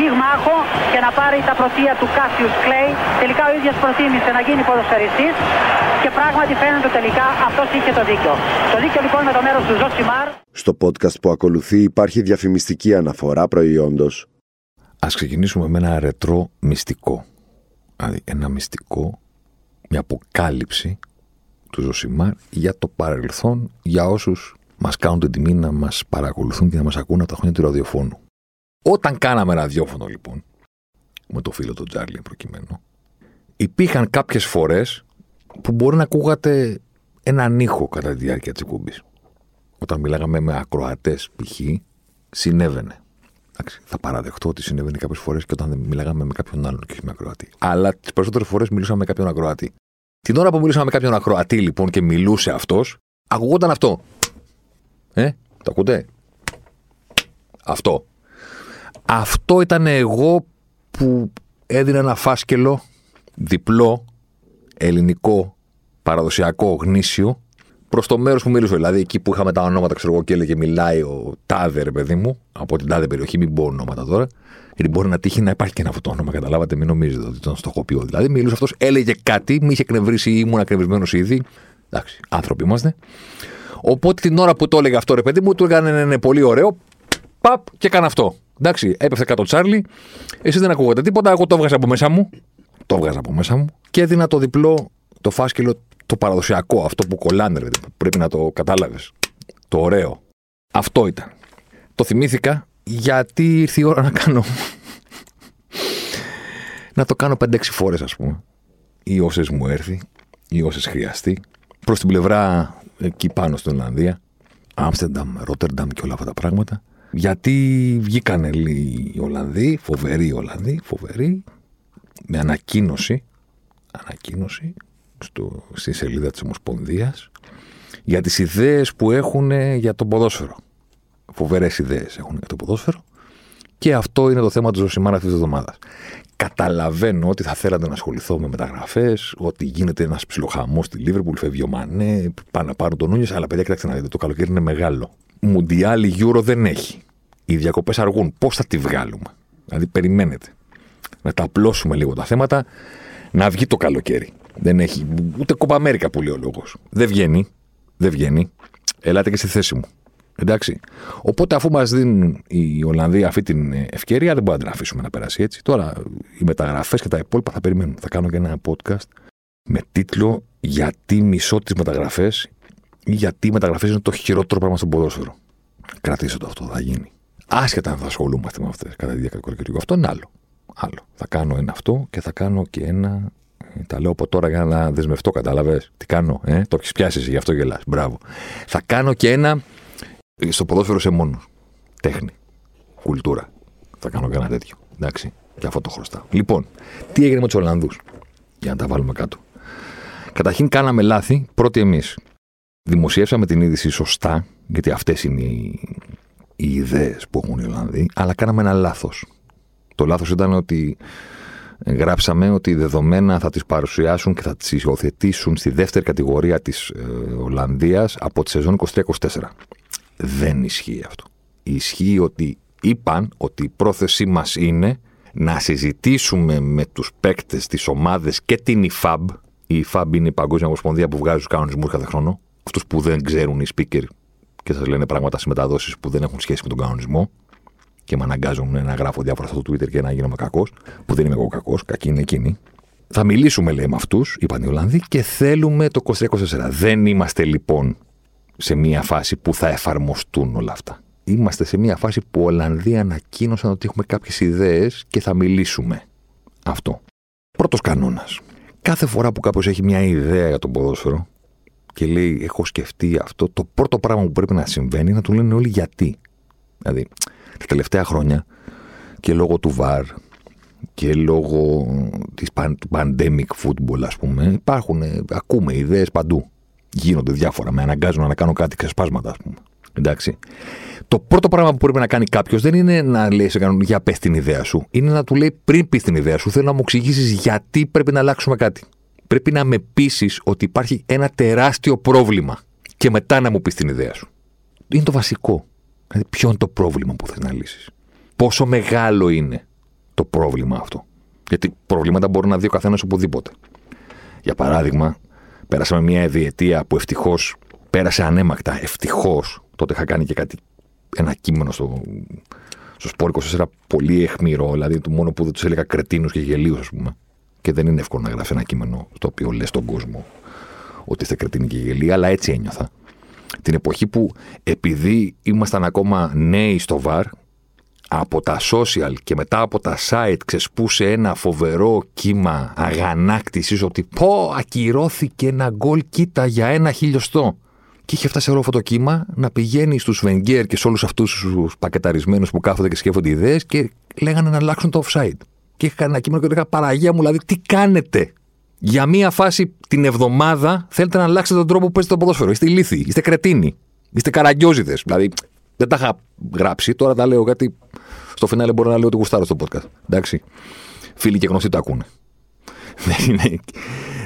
πυγμάχο και να πάρει τα πρωτεία του Κάσιους Κλέι. Τελικά ο ίδιος προτίμησε να γίνει ποδοσφαιριστής και πράγματι φαίνεται τελικά αυτός είχε το δίκιο. Το δίκιο λοιπόν με το μέρος του Ζοσιμάρ. Στο podcast που ακολουθεί υπάρχει διαφημιστική αναφορά προϊόντος. Ας ξεκινήσουμε με ένα ρετρό μυστικό. Δηλαδή ένα μυστικό, μια αποκάλυψη του Ζοσιμάρ για το παρελθόν για όσους μας κάνουν την τιμή να μας παρακολουθούν και να μας ακούν από τα χρόνια του ραδιοφώνου. Όταν κάναμε ραδιόφωνο λοιπόν, με το φίλο του Τζάρλι προκειμένου, υπήρχαν κάποιες φορές που μπορεί να ακούγατε έναν ήχο κατά τη διάρκεια της εκπομπής. Όταν μιλάγαμε με ακροατές π.χ. συνέβαινε. Εντάξει, θα παραδεχτώ ότι συνέβαινε κάποιες φορές και όταν μιλάγαμε με κάποιον άλλον και όχι με ακροατή. Αλλά τις περισσότερες φορές μιλούσαμε με κάποιον ακροατή. Την ώρα που μιλούσαμε με κάποιον ακροατή λοιπόν και μιλούσε αυτός, ακουγόταν αυτό. Ε, το ακούτε; Αυτό. Αυτό ήταν εγώ που έδινα ένα φάσκελο διπλό, ελληνικό, παραδοσιακό, γνήσιο, προς το μέρος που μιλούσε. Δηλαδή εκεί που είχαμε τα ονόματα, ξέρω εγώ, και έλεγε μιλάει ο τάδε, ρε παιδί μου, από την τάδε περιοχή, μην πω ονόματα τώρα. Γιατί μπορεί να τύχει να υπάρχει και ένα αυτό το όνομα, καταλάβατε, μην νομίζετε ότι τον στοχοποιώ. Δηλαδή μιλούσε αυτός, έλεγε κάτι, με είχε εκνευρίσει ή ήμουν εκνευρισμένος ήδη. Εντάξει, άνθρωποι είμαστε. Οπότε την ώρα που το έλεγε αυτό, ρε παιδί μου, του έκανε ναι, ναι, πολύ ωραίο. Παπ και έκανε αυτό. Εντάξει, έπεφτε κάτω Τσάρλι. Εσύ δεν ακούγατε τίποτα. Εγώ το έβγαζα από μέσα μου. Το έβγαζα από μέσα μου. Και έδινα το διπλό, το φάσκελο, το παραδοσιακό. Αυτό που κολλάνε, ρε, πρέπει να το κατάλαβες. Το ωραίο. Αυτό ήταν. Το θυμήθηκα γιατί ήρθε η ώρα να κάνω. να το κάνω 5-6 φορές, ας πούμε. Ή όσες μου έρθει, ή όσες χρειαστεί. Προς την πλευρά εκεί πάνω στην Ολλανδία. Άμστερνταμ, Ρότερνταμ και όλα αυτά τα πράγματα. Γιατί βγήκαν οι Ολλανδοί, φοβεροί Ολλανδοί, φοβεροί, με ανακοίνωση, ανακοίνωση στο, στη σελίδα της Ομοσπονδίας για τις ιδέες που έχουν για το ποδόσφαιρο. Φοβερές ιδέες έχουν για το ποδόσφαιρο και αυτό είναι το θέμα του Ζωσιμάρα αυτής της εβδομάδας. Καταλαβαίνω ότι θα θέλατε να ασχοληθώ με μεταγραφές, ότι γίνεται ένας ψιλοχαμός στη Λίβερπουλ, φεύγει ο Μανέ, πάνε να πάρουν τον Νούνιες, αλλά παιδιά, κοιτάξτε να δείτε, το καλοκαίρι είναι μεγάλο. Μουντιάλ Euro δεν έχει. Οι διακοπές αργούν. Πώς θα τη βγάλουμε; Δηλαδή, περιμένετε. Να τα απλώσουμε λίγο τα θέματα, να βγει το καλοκαίρι. Δεν έχει ούτε κόπα Αμέρικα που λέει ο λόγος. Δεν βγαίνει. Δεν βγαίνει. Ελάτε και στη θέση μου. Εντάξει. Οπότε, αφού μας δίνουν οι Ολλανδοί αυτή την ευκαιρία, δεν μπορούμε να την αφήσουμε να περάσει έτσι. Τώρα, οι μεταγραφές και τα υπόλοιπα θα περιμένουν. Θα κάνω και ένα podcast με τίτλο Γιατί μισώ τις μεταγραφές ή γιατί οι μεταγραφές είναι το χειρότερο πράγμα στον ποδόσφαιρο. Κρατήστε το αυτό, θα γίνει. Άσχετα αν θα ασχολούμαστε με αυτές κατά τη διάρκεια του καλοκαιριού. Αυτό είναι άλλο. άλλο. Θα κάνω ένα αυτό και θα κάνω και ένα. ε, Τα λέω από τώρα για να δεσμευτώ, κατάλαβες; Τι κάνω, ε; το έχεις πιάσει, γι' αυτό γελάς. Μπράβο. Θα κάνω και ένα ε, στο ποδόσφαιρο σε μόνος. Τέχνη. Κουλτούρα. Θα κάνω και ένα τέτοιο. Εντάξει. Και αυτό το χρωστάω. Λοιπόν, τι έγινε με τους Ολλανδούς; Για να τα βάλουμε κάτω. Καταρχήν κάναμε λάθη πρώτοι εμείς. Δημοσιεύσαμε την είδηση σωστά, γιατί αυτές είναι οι, οι ιδέες που έχουν οι Ολλανδοί, αλλά κάναμε ένα λάθος. Το λάθος ήταν ότι γράψαμε ότι δεδομένα θα τις παρουσιάσουν και θα τις υιοθετήσουν στη δεύτερη κατηγορία της ε, Ολλανδίας από τη σεζόν 23-24. Δεν ισχύει αυτό. Ισχύει ότι είπαν ότι η πρόθεσή μας είναι να συζητήσουμε με τους παίκτες της ομάδες και την IFAB. Η IFAB είναι η Παγκόσμια Ομοσπονδία που βγάζει τους κανονισμούς κάθε χρόνο. Αυτούς που δεν ξέρουν οι speaker και σας λένε πράγματα σε μεταδόσεις που δεν έχουν σχέση με τον κανονισμό και με αναγκάζουν να γράφω διάφορα στο Twitter και να γίνομαι κακός, που δεν είμαι εγώ κακός, κακή είναι εκείνη. Θα μιλήσουμε, λέει, με αυτούς, είπαν οι Ολλανδοί, και θέλουμε το 23-24. Δεν είμαστε λοιπόν σε μια φάση που θα εφαρμοστούν όλα αυτά. Είμαστε σε μια φάση που οι Ολλανδοί ανακοίνωσαν ότι έχουμε κάποιες ιδέες και θα μιλήσουμε. Αυτό. Πρώτος κανόνας. Κάθε φορά που κάποιος έχει μια ιδέα για τον ποδόσφαιρο και λέει: Έχω σκεφτεί αυτό, το πρώτο πράγμα που πρέπει να συμβαίνει είναι να του λένε όλοι γιατί. Δηλαδή, τα τελευταία χρόνια και λόγω του ΒΑΡ και λόγω της του pandemic football, ας πούμε, υπάρχουν, ακούμε ιδέες παντού. Γίνονται διάφορα, με αναγκάζουν να κάνω κάτι ξεσπάσματα, ας πούμε. Εντάξει. Το πρώτο πράγμα που πρέπει να κάνει κάποιος δεν είναι να λέει σε κανέναν για πες την ιδέα σου. Είναι να του λέει πριν πεις την ιδέα σου, θέλω να μου εξηγήσεις γιατί πρέπει να αλλάξουμε κάτι. Πρέπει να με πείσεις ότι υπάρχει ένα τεράστιο πρόβλημα και μετά να μου πεις την ιδέα σου. Είναι το βασικό. Δηλαδή, ποιο είναι το πρόβλημα που θες να λύσεις. Πόσο μεγάλο είναι το πρόβλημα αυτό. Γιατί προβλήματα μπορεί να δει ο καθένας οπουδήποτε. Για παράδειγμα, πέρασαμε μια διετία που ευτυχώς πέρασε ανέμακτα. Ευτυχώς τότε είχα κάνει και κάτι, ένα κείμενο στο, στο Σπόρ 24 πολύ εχμηρό. Δηλαδή, το μόνο που δεν τους έλεγα κρετίνους και γελίους, ας πούμε. Και δεν είναι εύκολο να γράφει ένα κείμενο το οποίο λες στον κόσμο ότι είστε κρετίνοι και γελοί, αλλά έτσι ένιωθα. Την εποχή που επειδή ήμασταν ακόμα νέοι στο βαρ, από τα social και μετά από τα site ξεσπούσε ένα φοβερό κύμα αγανάκτησης ότι πω ακυρώθηκε ένα γκολ κοίτα για ένα χιλιοστό. Και είχε φτάσει όλο αυτό το κύμα να πηγαίνει στους Βενγκέρ και σε όλους αυτούς τους πακεταρισμένους που κάθονται και σκέφτονται ιδέες και λέγανε να αλλάξουν το offside. Και είχα ένα κείμενο και λέγα Παραγία μου, δηλαδή τι κάνετε; Για μία φάση την εβδομάδα θέλετε να αλλάξετε τον τρόπο που παίζετε το ποδόσφαιρο. Είστε ηλίθιοι, είστε κρετίνοι, είστε καραγκιόζιδε. Δηλαδή δεν τα είχα γράψει, τώρα τα λέω κάτι. Στο φινάλε μπορώ να λέω ότι γουστάρω στο podcast. Εντάξει. Φίλοι και γνωστοί το ακούνε. Δεν είναι,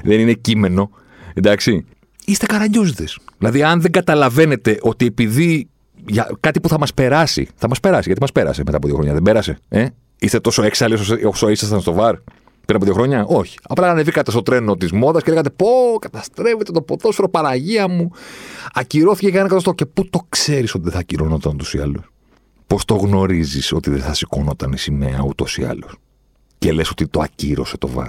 δεν είναι κείμενο. Εντάξει. Είστε καραγκιόζιδε. Δηλαδή, αν δεν καταλαβαίνετε ότι επειδή για κάτι που θα μας περάσει. Θα μας περάσει, γιατί μας πέρασε μετά από δύο χρόνια. Δεν πέρασε. Ε; Είστε τόσο έξαλλοι όσο ήσασταν στο βαρ πριν από δύο χρόνια. Όχι. Απλά ανεβήκατε στο τρένο της μόδας και λέγατε Πώ καταστρέφεται το ποδόσφαιρο, παραγία μου. Ακυρώθηκε για ένα καταστό. Και πού το ξέρεις ότι δεν θα ακυρώνονταν ούτως ή άλλως; Πώς το γνωρίζεις ότι δεν θα σηκώνονταν η σημαία ούτως ή άλλως; Και λες ότι το ακύρωσε το βαρ.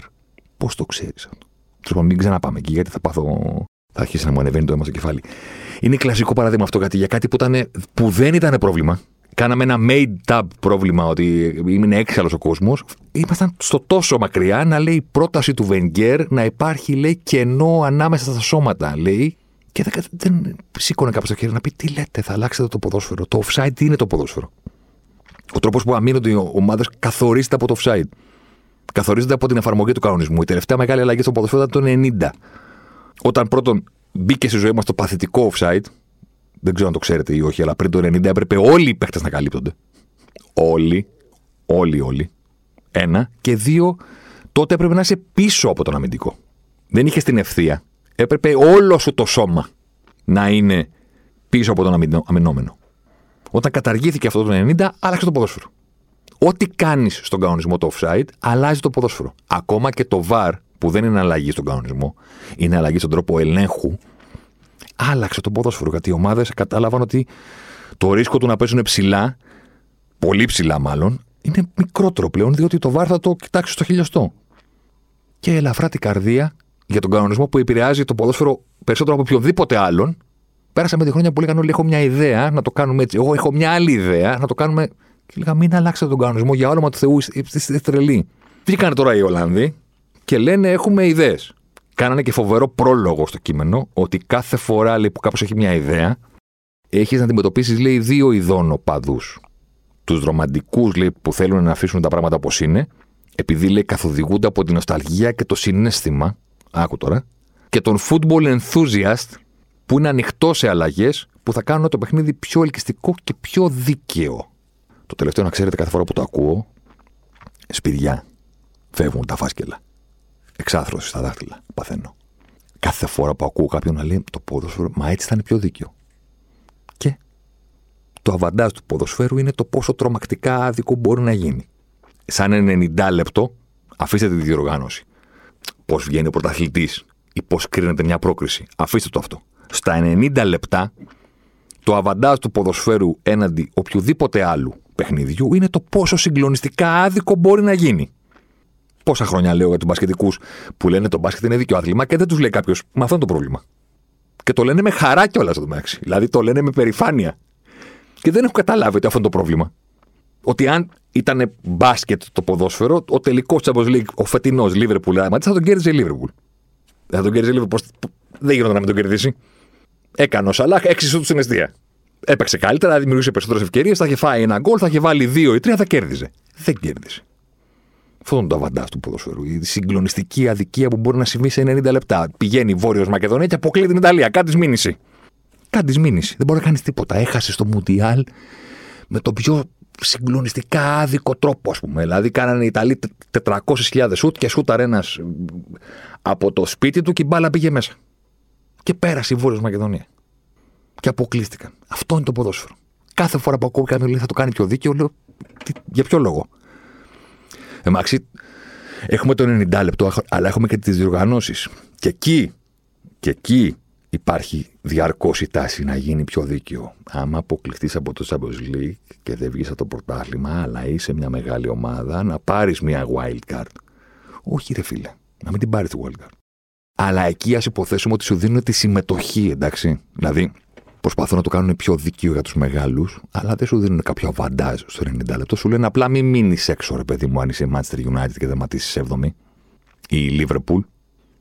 Πώς το ξέρεις αυτό; Θέλω μην ξαναπάμε εκεί, γιατί θα πάθω. Θα αρχίσει να μου ανεβαίνει το αίμα στο κεφάλι. Είναι κλασικό παράδειγμα αυτό γιατί για κάτι που, ήταν, που δεν ήταν πρόβλημα. Κάναμε ένα made up πρόβλημα ότι είναι έξαλλος ο κόσμος. Ήμασταν στο τόσο μακριά να λέει η πρόταση του Βενγκέρ να υπάρχει λέει κενό ανάμεσα στα σώματα. Λέει και δεν, δεν σήκωνε κάποιο το χέρι να πει τι λέτε, θα αλλάξετε το ποδόσφαιρο. Το offside τι είναι το ποδόσφαιρο. Ο τρόπος που αμήνονται οι ομάδες καθορίζεται από το offside. Καθορίζεται από την εφαρμογή του κανονισμού. Η τελευταία μεγάλη αλλαγή στο ποδόσφαιρο ήταν το 90. Όταν πρώτον μπήκε στη ζωή μας το παθητικό offside, δεν ξέρω αν το ξέρετε ή όχι, αλλά πριν το 90 έπρεπε όλοι οι παίχτε να καλύπτονται. Όλοι. Όλοι, όλοι. Ένα. Και δύο, τότε έπρεπε να είσαι πίσω από τον αμυντικό. Δεν είχε την ευθεία. Έπρεπε όλο σου το σώμα να είναι πίσω από τον αμυνόμενο. Όταν καταργήθηκε αυτό το 90, άλλαξε το ποδόσφαιρο. Ό,τι κάνεις στον κανονισμό το offside, αλλάζει το ποδόσφαιρο. Ακόμα και το VAR, που δεν είναι αλλαγή στον κανονισμό, είναι αλλαγή στον τρόπο ελέγχου, άλλαξε το ποδόσφαιρο. Γιατί οι ομάδες κατάλαβαν ότι το ρίσκο του να παίζουν ψηλά, πολύ ψηλά μάλλον, είναι μικρότερο πλέον, διότι το βάρ θα το κοιτάξει στο χιλιοστό. Και ελαφρά την καρδία για τον κανονισμό που επηρεάζει το ποδόσφαιρο περισσότερο από οποιοδήποτε άλλον. Πέρασαμε τη χρόνια που λέγανε όλοι: Έχω μια ιδέα να το κάνουμε έτσι. Εγώ έχω μια άλλη ιδέα να το κάνουμε. Και λέγα: Μην αλλάξετε τον κανονισμό για όνομα του Θεού, είστε τρελοί. Βγήκαν τώρα οι Ολλανδοί και λένε: Έχουμε ιδέες. Κάνανε και φοβερό πρόλογο στο κείμενο ότι κάθε φορά λέει, που κάποιο έχει μια ιδέα, έχεις να αντιμετωπίσεις λέει, δύο ειδών οπαδού. Τους ρομαντικούς που θέλουν να αφήσουν τα πράγματα όπως είναι, επειδή λέει καθοδηγούνται από την νοσταλγία και το συνέστημα. Άκου τώρα. Και τον football enthusiast που είναι ανοιχτό σε αλλαγές που θα κάνουν το παιχνίδι πιο ελκυστικό και πιο δίκαιο. Το τελευταίο να ξέρετε κάθε φορά που το ακούω, σπηριά, φεύγουν τα φάσκελα εξάθρωση στα δάχτυλα. Παθαίνω. Κάθε φορά που ακούω κάποιον να λέει το ποδόσφαιρο, μα έτσι θα είναι πιο δίκαιο. Και το αβαντάζ του ποδοσφαίρου είναι το πόσο τρομακτικά άδικο μπορεί να γίνει. Σαν 90 λεπτό, αφήστε τη διοργάνωση. Πώς βγαίνει ο πρωταθλητής ή πώς κρίνεται μια πρόκριση. Αφήστε το αυτό. Στα 90 λεπτά, το αβαντάζ του ποδοσφαίρου έναντι οποιοδήποτε άλλου παιχνιδιού είναι το πόσο συγκλονιστικά άδικο μπορεί να γίνει. Πόσα χρόνια λέω για τους μπασκετικούς που λένε το μπάσκετ είναι δίκαιο άθλημα και δεν τους λέει κάποιος, Μα αυτό είναι το πρόβλημα. Και το λένε με χαρά κιόλας το μεταξύ. Δηλαδή το λένε με περηφάνεια. Και δεν έχω καταλάβει ότι αυτό είναι το πρόβλημα. Ότι αν ήταν μπάσκετ το ποδόσφαιρο, ο τελικός Champions League, ο φετινός Λίβερπουλ, άμα θα τον κέρδιζε η Λίβερπουλ. Δεν θα τον κέρδιζε η Λίβερπουλ. Δεν γινόταν να μην τον κερδίσει. Έκανε ο Σαλάχ έξι σου στην αιστεία. Έπαιξε καλύτερα, δημιουργούσε περισσότερες ευκαιρίες, θα είχε φάει ένα γκολ, θα είχε βάλει δύο ή τρία, θα κέρδιζε. Δεν κέρδισε. Αυτό είναι το αβαντάζ του ποδοσφαίρου. Η συγκλονιστική αδικία που μπορεί να συμβεί σε 90 λεπτά. Πηγαίνει Βόρειος Μακεδονία και αποκλεί την Ιταλία. Κάτι μήνυση. Κάτι μήνυση. Δεν μπορεί να κάνεις τίποτα. Έχασε στο Μουντιάλ με το πιο συγκλονιστικά άδικο τρόπο, ας πούμε. Δηλαδή, κάνανε οι Ιταλοί 400.000 σουτ και σούταρε ένας από το σπίτι του και η μπάλα πήγε μέσα. Και πέρασε η Βόρειος Μακεδονία. Και αποκλείστηκαν. Αυτό είναι το ποδόσφαιρο. Κάθε φορά που ακούω κάποιον λέει θα το κάνει πιο δίκαιο, λέω για ποιο λόγο; Εντάξει, έχουμε το 90 λεπτό, αλλά έχουμε και τις διοργανώσεις. Και εκεί, και εκεί υπάρχει διαρκώς η τάση να γίνει πιο δίκαιο. Άμα αποκλειστείς από το Champions League και δεν βγεις από το πρωτάθλημα, αλλά είσαι μια μεγάλη ομάδα, να πάρεις μια wild card. Όχι, ρε φίλε, να μην την πάρεις τη wild card. Αλλά εκεί ας υποθέσουμε ότι σου δίνουν τη συμμετοχή, εντάξει. Δηλαδή, προσπαθούν να το κάνουν πιο δίκαιο για τους μεγάλους, αλλά δεν σου δίνουν κάποιο αβαντάζ στο 90 λεπτό. Σου λένε απλά μην μείνεις έξω, ρε παιδί μου, αν είσαι Manchester United και δεν ματίσει 7η, ή Liverpool,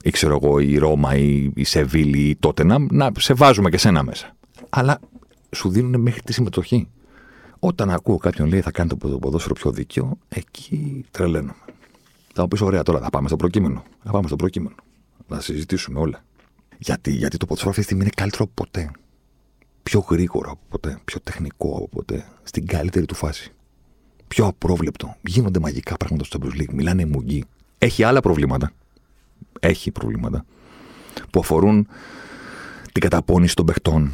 ή ξέρω εγώ, η Ρώμα, ή η Σεβίλη, ή η Τότεναμ, να σε βάζουμε και σένα μέσα. Αλλά σου δίνουν μέχρι τη συμμετοχή. Όταν ακούω κάποιον λέει θα κάνει το ποδόσφαιρο πιο δίκαιο, εκεί τρελαίνομαι. Θα μου πεις: Ωραία, τώρα θα πάμε στο προκείμενο. Θα πάμε στο προκείμενο. Θα συζητήσουμε όλα. Γιατί, γιατί το ποδόσφαιρο αυτή τη στιγμή είναι καλύτερο από ποτέ πιο γρήγορο από ποτέ, πιο τεχνικό από ποτέ, στην καλύτερη του φάση. Πιο απρόβλεπτο. Γίνονται μαγικά πράγματα στο Champions League. Μιλάνε μουγγί. Έχει άλλα προβλήματα. Έχει προβλήματα που αφορούν την καταπώνηση των παιχτών,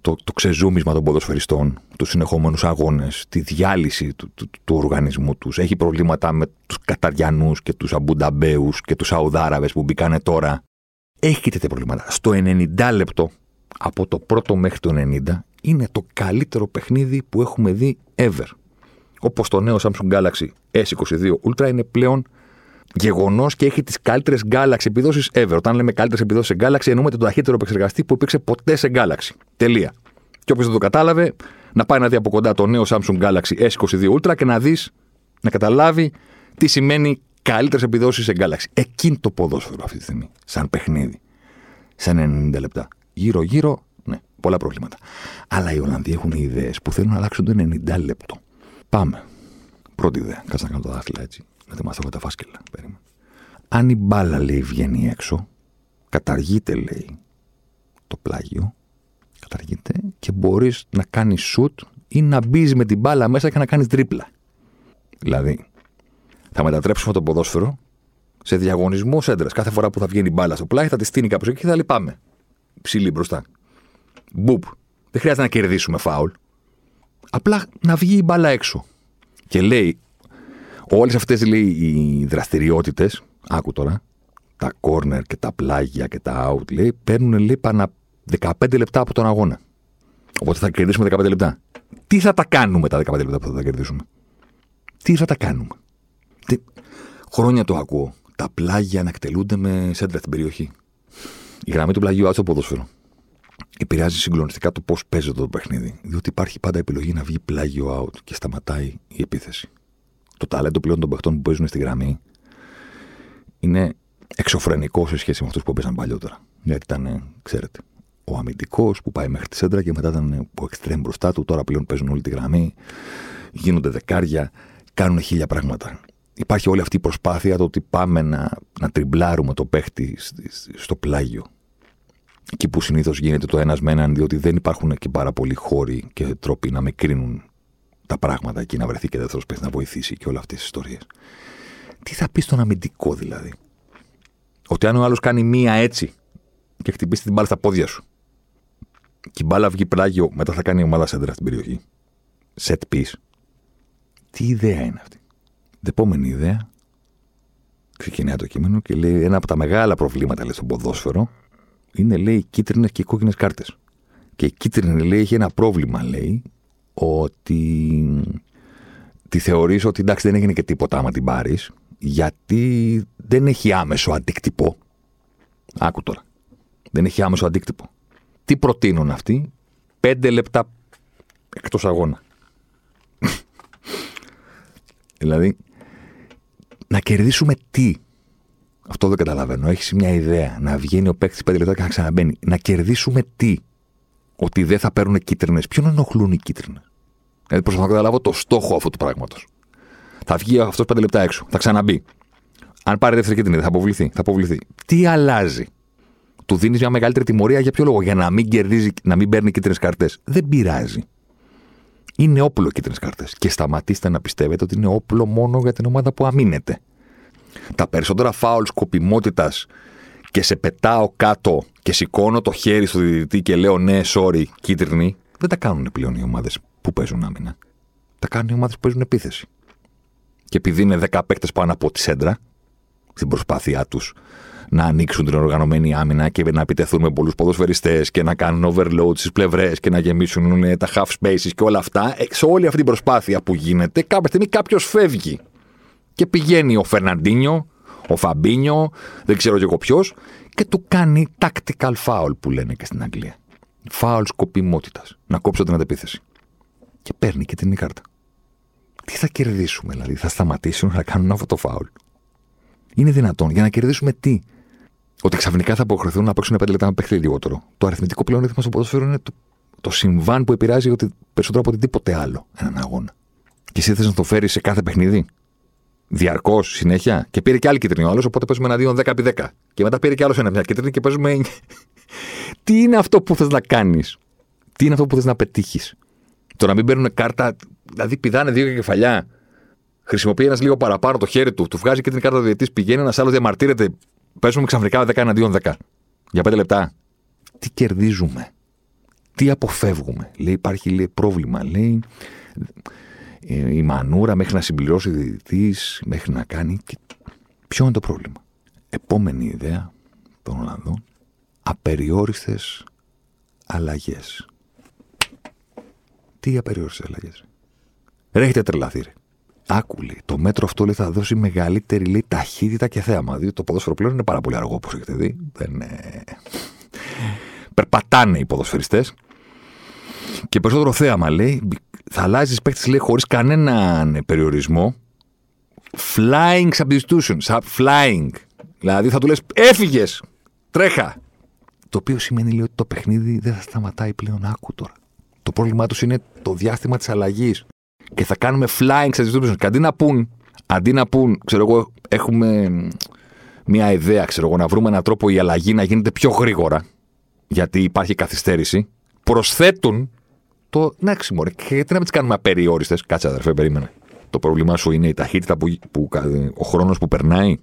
το, το ξεζούμισμα των ποδοσφαιριστών, τους συνεχόμενους αγώνες, τη διάλυση του, του, του, οργανισμού τους. Έχει προβλήματα με τους Καταριανούς και τους Αμπουνταμπέους και τους Σαουδάραβες που μπήκανε τώρα. Έχει τέτοια προβλήματα. Στο 90 λεπτό από το πρώτο μέχρι το 90 είναι το καλύτερο παιχνίδι που έχουμε δει ever. Όπως το νέο Samsung Galaxy S22 Ultra είναι πλέον γεγονός και έχει τις καλύτερες Galaxy επιδόσεις ever. Όταν λέμε καλύτερες επιδόσεις σε Galaxy, εννοούμε τον ταχύτερο επεξεργαστή που υπήρξε ποτέ σε Galaxy. Τελεία. Και όποιος δεν το κατάλαβε, να πάει να δει από κοντά το νέο Samsung Galaxy S22 Ultra και να δεις, να καταλάβει τι σημαίνει καλύτερες επιδόσεις σε Galaxy. Εκείνη το ποδόσφαιρο αυτή τη στιγμή, σαν παιχνίδι, σε 90 λεπτά γύρω-γύρω, ναι, πολλά προβλήματα. Αλλά οι Ολλανδοί έχουν ιδέες που θέλουν να αλλάξουν το 90 λεπτό. Πάμε. Πρώτη ιδέα. Κάτσε να κάνω τα δάχτυλα έτσι. Να θυμάστε τα φάσκελα. Περίμενε. Αν η μπάλα λέει βγαίνει έξω, καταργείται λέει το πλάγιο, καταργείται και μπορείς να κάνεις σουτ ή να μπεις με την μπάλα μέσα και να κάνεις τρίπλα. Δηλαδή, θα μετατρέψουμε το ποδόσφαιρο σε διαγωνισμό έντρα. Κάθε φορά που θα βγαίνει μπάλα στο πλάι, θα τη στείνει κάπως εκεί και θα λέει πάμε ψηλή μπροστά. Μπουπ. Δεν χρειάζεται να κερδίσουμε φάουλ. Απλά να βγει η μπάλα έξω. Και λέει, όλες αυτές λέει οι δραστηριότητες, άκου τώρα, τα corner και τα πλάγια και τα out, λέει, παίρνουν λέει πάνω 15 λεπτά από τον αγώνα. Οπότε θα κερδίσουμε 15 λεπτά. Τι θα τα κάνουμε τα 15 λεπτά που θα τα κερδίσουμε; Τι θα τα κάνουμε; Τι... Χρόνια το ακούω. Τα πλάγια να εκτελούνται με σέντρα στην περιοχή η γραμμή του πλαγιού out στο ποδόσφαιρο επηρεάζει συγκλονιστικά το πώς παίζεται το παιχνίδι. Διότι υπάρχει πάντα επιλογή να βγει πλάγιο out και σταματάει η επίθεση. Το ταλέντο πλέον των παιχτών που παίζουν στη γραμμή είναι εξωφρενικό σε σχέση με αυτούς που παίζαν παλιότερα. Γιατί ήταν, ξέρετε, ο αμυντικός που πάει μέχρι τη σέντρα και μετά ήταν ο εξτρέμ μπροστά του. Τώρα πλέον παίζουν όλη τη γραμμή, γίνονται δεκάρια, κάνουν χίλια πράγματα υπάρχει όλη αυτή η προσπάθεια το ότι πάμε να, να τριμπλάρουμε το παίχτη στο πλάγιο. Εκεί που συνήθως γίνεται το ένας με έναν, διότι δεν υπάρχουν και πάρα πολλοί χώροι και τρόποι να κρίνουν τα πράγματα εκεί, να βρεθεί και δεύτερος παίχτης να βοηθήσει και όλα αυτές τις ιστορίες. Τι θα πεις στον αμυντικό δηλαδή; Ότι αν ο άλλος κάνει μία έτσι και χτυπήσει την μπάλα στα πόδια σου και η μπάλα βγει πλάγιο, μετά θα κάνει η ομάδα σέντρα στην περιοχή. Set piece. Τι ιδέα είναι αυτή; Την επόμενη ιδέα ξεκινάει το κείμενο και λέει ένα από τα μεγάλα προβλήματα λέει, στον ποδόσφαιρο είναι λέει οι κίτρινες και οι κόκκινες κάρτες. Και η κίτρινη λέει έχει ένα πρόβλημα, λέει, ότι τη θεωρείς ότι εντάξει δεν έγινε και τίποτα άμα την πάρεις, γιατί δεν έχει άμεσο αντίκτυπο. Άκου τώρα. Δεν έχει άμεσο αντίκτυπο. Τι προτείνουν αυτοί, πέντε λεπτά εκτός αγώνα. δηλαδή, να κερδίσουμε τι; Αυτό δεν καταλαβαίνω. Έχεις μια ιδέα. Να βγαίνει ο παίκτης πέντε λεπτά και να ξαναμπαίνει. Να κερδίσουμε τι; Ότι δεν θα παίρνουν κίτρινες. Ποιον ενοχλούν οι κίτρινες; Δηλαδή προσπαθώ να καταλάβω το στόχο αυτού του πράγματος. Θα βγει αυτός πέντε λεπτά έξω. Θα ξαναμπεί. Αν πάρει δεύτερη κίτρινη, θα αποβληθεί. Θα αποβληθεί. Τι αλλάζει; Του δίνεις μια μεγαλύτερη τιμωρία για ποιο λόγο; Για να μην κερδίζει, να μην παίρνει κίτρινες καρτές. Δεν πειράζει. Είναι όπλο κίτρινες καρτέ. Και σταματήστε να πιστεύετε ότι είναι όπλο μόνο για την ομάδα που αμήνεται. Τα περισσότερα φάουλ σκοπιμότητας και σε πετάω κάτω και σηκώνω το χέρι στο διδυτή και λέω ναι, sorry, κίτρινη, δεν τα κάνουν πλέον οι ομάδες που παίζουν άμυνα. Τα κάνουν οι ομάδες που παίζουν επίθεση. Και επειδή είναι 10 παίκτες πάνω από τη σέντρα, στην προσπάθειά τους να ανοίξουν την οργανωμένη άμυνα και να επιτεθούν με πολλούς ποδοσφαιριστές και να κάνουν overload στις πλευρές και να γεμίσουν τα half spaces και όλα αυτά, ε, σε όλη αυτή την προσπάθεια που γίνεται, κάποια στιγμή κάποιος φεύγει. Και πηγαίνει ο Φερναντίνιο, ο Φαμπίνιο, δεν ξέρω και εγώ ποιος, και του κάνει tactical foul που λένε και στην Αγγλία. Foul σκοπιμότητας. Να κόψω την αντεπίθεση. Και παίρνει και την κάρτα. Τι θα κερδίσουμε, δηλαδή, θα σταματήσουν να κάνουν αυτό το φάουλ. Είναι δυνατόν για να κερδίσουμε τι; Ότι ξαφνικά θα αποχρεωθούν να παίξουν 5 λεπτά να παίξει λιγότερο. Το αριθμητικό πλεονέκτημα στο ποδόσφαιρο είναι το, το συμβάν που επηρεάζει ότι περισσότερο από οτιδήποτε άλλο έναν αγώνα. Και εσύ θες να το φέρεις σε κάθε παιχνίδι; Διαρκώς, συνέχεια; Και πήρε και άλλη κίτρινη ο άλλος, οπότε παίζουμε ένα 2 10 επί 10. Και μετά πήρε και άλλος ένα μια κίτρινη και παίζουμε. Τι είναι αυτό που θες να κάνεις; Τι είναι αυτό που θες να πετύχεις; Το να μην παίρνουν κάρτα. Δηλαδή πηδάνε δύο κεφαλιά. Χρησιμοποιεί ένας λίγο παραπάνω το χέρι του. Του βγάζει και την κάρτα του διαιτή. Πηγαίνει ένας άλλος διαμαρτύρεται. Παίζουμε ξαφνικά 10 εναντίον 10. Για 5 λεπτά. Τι κερδίζουμε; Τι αποφεύγουμε; Λέει υπάρχει λέει, πρόβλημα. Λέει ε, η μανούρα μέχρι να συμπληρώσει ο διαιτητής, μέχρι να κάνει. Ποιο είναι το πρόβλημα; Επόμενη ιδέα των Ολλανδών. Απεριόριστες αλλαγές. Τι απεριόριστες αλλαγές; Ρε έχετε τρελαθεί, ρε. Άκου, λέει, το μέτρο αυτό λέει, θα δώσει μεγαλύτερη λέει, ταχύτητα και θέαμα. Διότι το ποδόσφαιρο πλέον είναι πάρα πολύ αργό, όπως έχετε δει. Δεν, ε... Περπατάνε οι ποδοσφαιριστές. Και περισσότερο θέαμα, λέει, θα αλλάζεις παίκτης, λέει, χωρίς κανέναν περιορισμό. Flying substitutions. Flying. Δηλαδή θα του λες, έφυγες! Τρέχα! Το οποίο σημαίνει λέει, ότι το παιχνίδι δεν θα σταματάει πλέον. Άκου τώρα. Το πρόβλημά τους είναι το διάστημα της αλλαγής. Και θα κάνουμε flying substitutions. Και αντί να πούν, αντί να πούν, ξέρω εγώ, έχουμε μια ιδέα, ξέρω εγώ, να βρούμε έναν τρόπο η αλλαγή να γίνεται πιο γρήγορα, γιατί υπάρχει καθυστέρηση, προσθέτουν το να ξυμωρεί. Και γιατί να μην τις κάνουμε απεριόριστες; Κάτσε, αδερφέ, περίμενε. Το πρόβλημά σου είναι η ταχύτητα που, που ο χρόνος που περνάει,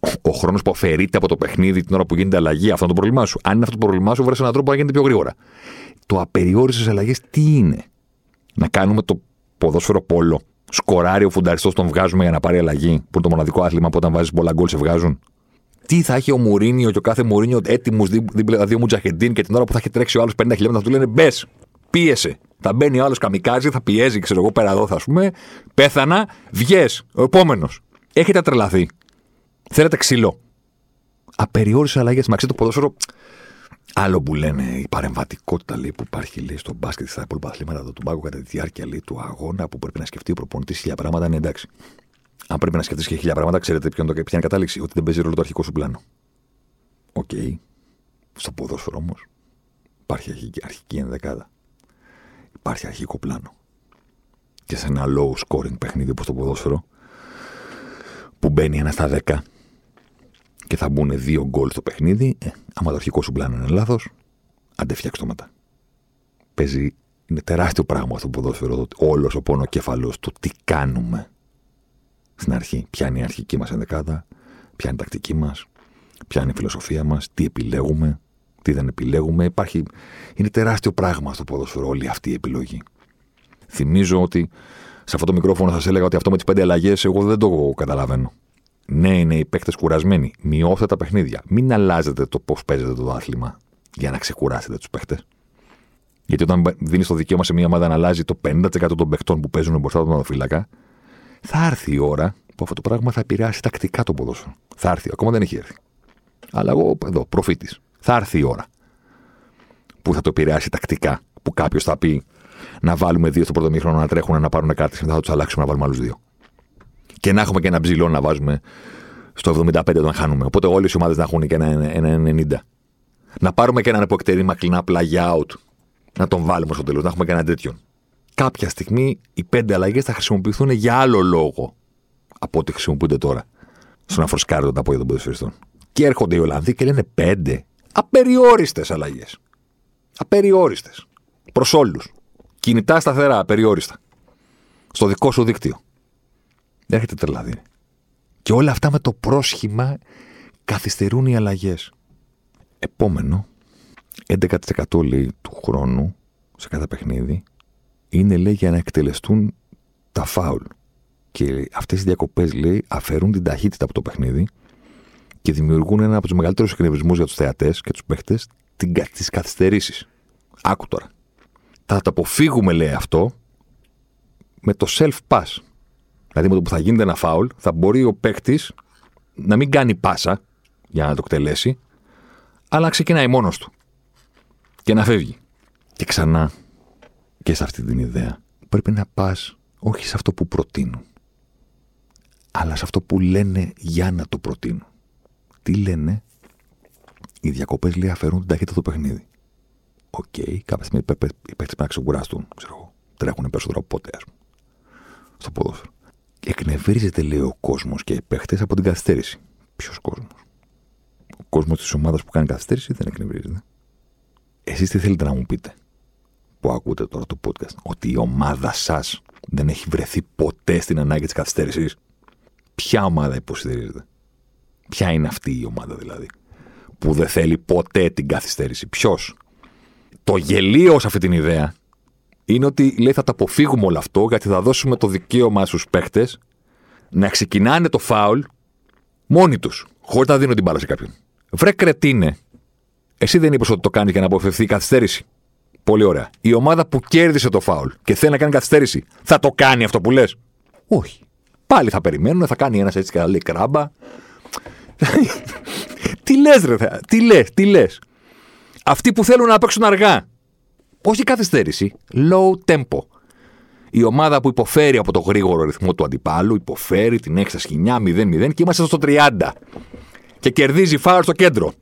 ο, ο χρόνος που αφαιρείται από το παιχνίδι την ώρα που γίνεται αλλαγή; Αυτό είναι το πρόβλημά σου. Αν είναι αυτό το πρόβλημά σου, βρει έναν τρόπο να γίνεται πιο γρήγορα. Το απεριόριστες αλλαγές τι είναι; Να κάνουμε το ποδόσφαιρο πόλο. Σκοράρει ο φουνταριστός, τον βγάζουμε για να πάρει αλλαγή. Που είναι το μοναδικό άθλημα που όταν βάζεις πολλά γκολ σε βγάζουν. Τι θα έχει ο Μουρίνιο και ο κάθε Μουρίνιο έτοιμου δίπλα δύο Μουτζαχεντίν και την ώρα που θα έχει τρέξει ο άλλος 50 χιλιόμετρα θα του λένε μπες, πίεσε. Θα μπαίνει ο άλλος καμικάζι, θα πιέζει, ξέρω εγώ, πέρα εδώ θα πούμε. Πέθανα, βγες, ο επόμενος. Έχετε τρελαθεί. Θέλετε ξύλο. Απεριόρισε αλλαγές. Μα το ποδόσφαιρο. Άλλο που λένε η παρεμβατικότητα λέει, που υπάρχει λέει, στο μπάσκετ στα υπόλοιπα αθλήματα του πάγκου κατά τη διάρκεια λέει, του αγώνα που πρέπει να σκεφτεί ο προπονητής χίλια πράγματα, είναι εντάξει. Αν πρέπει να σκεφτείς και χίλια πράγματα, ξέρετε ποιο είναι το, ποια είναι η κατάληξη. Ότι δεν παίζει ρόλο το αρχικό σου πλάνο. OK. Okay. Στο ποδόσφαιρο όμως υπάρχει αρχική, αρχική ενδεκάδα υπάρχει αρχικό πλάνο. Και σε ένα low scoring παιχνίδι όπως το ποδόσφαιρο, που μπαίνει ένα στα δέκα και θα μπουν δύο γκολ στο παιχνίδι, ε, άμα το αρχικό σου πλάνο είναι λάθος, άντε φτιάξε το μετά. Παίζει, είναι τεράστιο πράγμα στο ποδόσφαιρο, όλος ο πονοκέφαλος του τι κάνουμε στην αρχή. Ποια είναι η αρχική μας ενδεκάδα, ποια είναι η τακτική μας, ποια είναι η φιλοσοφία μας, τι επιλέγουμε, τι δεν επιλέγουμε. Υπάρχει... Είναι τεράστιο πράγμα στο ποδόσφαιρο όλη αυτή η επιλογή. Θυμίζω ότι σε αυτό το μικρόφωνο σας έλεγα ότι αυτό με τις πέντε αλλαγές εγώ δεν το καταλαβαίνω. Ναι, είναι οι παίκτες κουρασμένοι. Μειώστε τα παιχνίδια. Μην αλλάζετε το πώς παίζετε το άθλημα για να ξεκουράσετε τους παίκτες. Γιατί όταν δίνεις το δικαίωμα σε μια ομάδα να αλλάζει το 50% των παιχτών που παίζουν μπροστά από τον φύλακα, θα έρθει η ώρα που αυτό το πράγμα θα επηρεάσει τακτικά το ποδόσφαιρο. Θα έρθει. Ακόμα δεν έχει έρθει. Αλλά εγώ εδώ, προφήτης. Θα έρθει η ώρα που θα το επηρεάσει τακτικά. Που κάποιος θα πει να βάλουμε δύο στο πρώτο μήχρονο να τρέχουν να πάρουν κάρτε και μετά θα τους αλλάξουμε να βάλουμε άλλους δύο. Και να έχουμε και ένα ψηλό να βάζουμε στο 75 όταν χάνουμε. Οπότε όλες οι ομάδες να έχουν και ένα, ένα 90. Να πάρουμε και έναν που εκτερεί μακρινά πλάγια out. Να τον βάλουμε στο τέλος, να έχουμε και ένα τέτοιον. Κάποια στιγμή οι πέντε αλλαγές θα χρησιμοποιηθούν για άλλο λόγο. από ό,τι χρησιμοποιούνται τώρα στο να φροσκάρουν τα πόδια των ποδοσφαιριστών. Και έρχονται οι Ολλανδοί και λένε πέντε. Απεριόριστες αλλαγές. Απεριόριστες. Προς όλους. Κινητά σταθερά, απεριόριστα. Στο δικό σου δίκτυο. Έρχεται τρελαδί. Και όλα αυτά με το πρόσχημα καθυστερούν οι αλλαγές. Επόμενο, 11% λέει του χρόνου σε κάθε παιχνίδι είναι λέει για να εκτελεστούν τα φάουλ. Και αυτές οι διακοπές λέει αφαιρούν την ταχύτητα από το παιχνίδι και δημιουργούν ένα από τους μεγαλύτερους εκνευρισμούς για τους θεατές και τους παίχτες τις καθυστερήσεις. Άκου τώρα. Θα το αποφύγουμε, λέει αυτό, με το self-pass. Δηλαδή με το που θα γίνεται ένα φάουλ, θα μπορεί ο παίχτη να μην κάνει πάσα για να το εκτελέσει, αλλά να ξεκινάει μόνος του και να φεύγει. Και ξανά και σε αυτή την ιδέα πρέπει να πας όχι σε αυτό που προτείνουν, αλλά σε αυτό που λένε για να το προτείνουν. Τι λένε, οι διακοπές λέει αφαιρούν την ταχύτητα του παιχνιδιού. OK, okay, κάποια στιγμή οι παίχτες πρέπει να ξεκουραστούν. Ξέρω εγώ. Τρέχουν περισσότερο από ποτέ, ας πούμε. Στο ποδόσφαιρο. Εκνευρίζεται, λέει ο κόσμος και οι παίχτες από την καθυστέρηση. Ποιος κόσμος; Ο κόσμος της ομάδας που κάνει καθυστέρηση δεν εκνευρίζεται. Εσείς τι θέλετε να μου πείτε που ακούτε τώρα το podcast, ότι η ομάδα σας δεν έχει βρεθεί ποτέ στην ανάγκη της καθυστέρησης; Ποια ομάδα υποστηρίζετε. Ποια είναι αυτή η ομάδα δηλαδή. Που δεν θέλει ποτέ την καθυστέρηση; Ποιος; Το γελίο σε αυτή την ιδέα είναι ότι λέει θα τα αποφύγουμε όλο αυτό γιατί θα δώσουμε το δικαίωμα στους παίχτες να ξεκινάνε το φάουλ μόνοι τους, χωρίς να δίνουν την μπάλα σε κάποιον. Βρε κρετίνε, εσύ δεν είπες ότι το κάνεις για να αποφευθεί η καθυστέρηση. Πολύ ωραία. Η ομάδα που κέρδισε το φάουλ και θέλει να κάνει καθυστέρηση, θα το κάνει αυτό που λες; Όχι. Πάλι θα περιμένουν, θα κάνει ένας έτσι και θα λέει κράμπα. τι λες, ρε, τι λες, τι λες; Αυτοί που θέλουν να παίξουν αργά. Όχι καθυστέρηση; Low tempo. Η ομάδα που υποφέρει από το γρήγορο ρυθμό του αντιπάλου, υποφέρει, την έχει στα σκηνιά 0-0 και είμαστε στο 30. Και κερδίζει φάουλ στο κέντρο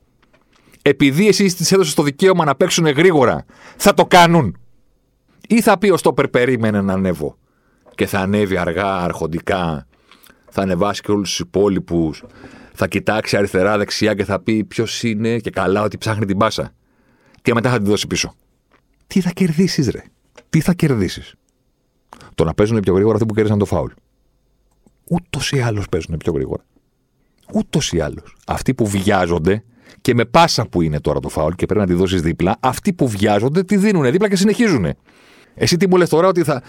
επειδή εσύ τη έδωσες το δικαίωμα να παίξουν γρήγορα, θα το κάνουν. Ή θα πει ο Στόπερ περίμενε να ανέβω και θα ανέβει αργά, αρχοντικά, θα ανεβάσει και όλους τους υπόλοιπους, θα κοιτάξει αριστερά-δεξιά και θα πει ποιος είναι και καλά ότι ψάχνει την πάσα. Και μετά θα την δώσει πίσω. Τι θα κερδίσεις, ρε; Τι θα κερδίσεις; Το να παίζουν πιο γρήγορα αυτοί που κέρδισαν το φάουλ. Ούτως ή άλλως παίζουν πιο γρήγορα. Ούτως ή άλλως. Αυτοί που βιάζονται και με πάσα που είναι τώρα το φάουλ και πρέπει να τη δώσεις δίπλα, αυτοί που βιάζονται τη δίνουν δίπλα και συνεχίζουν. Εσύ τι μου λες τώρα ότι θα,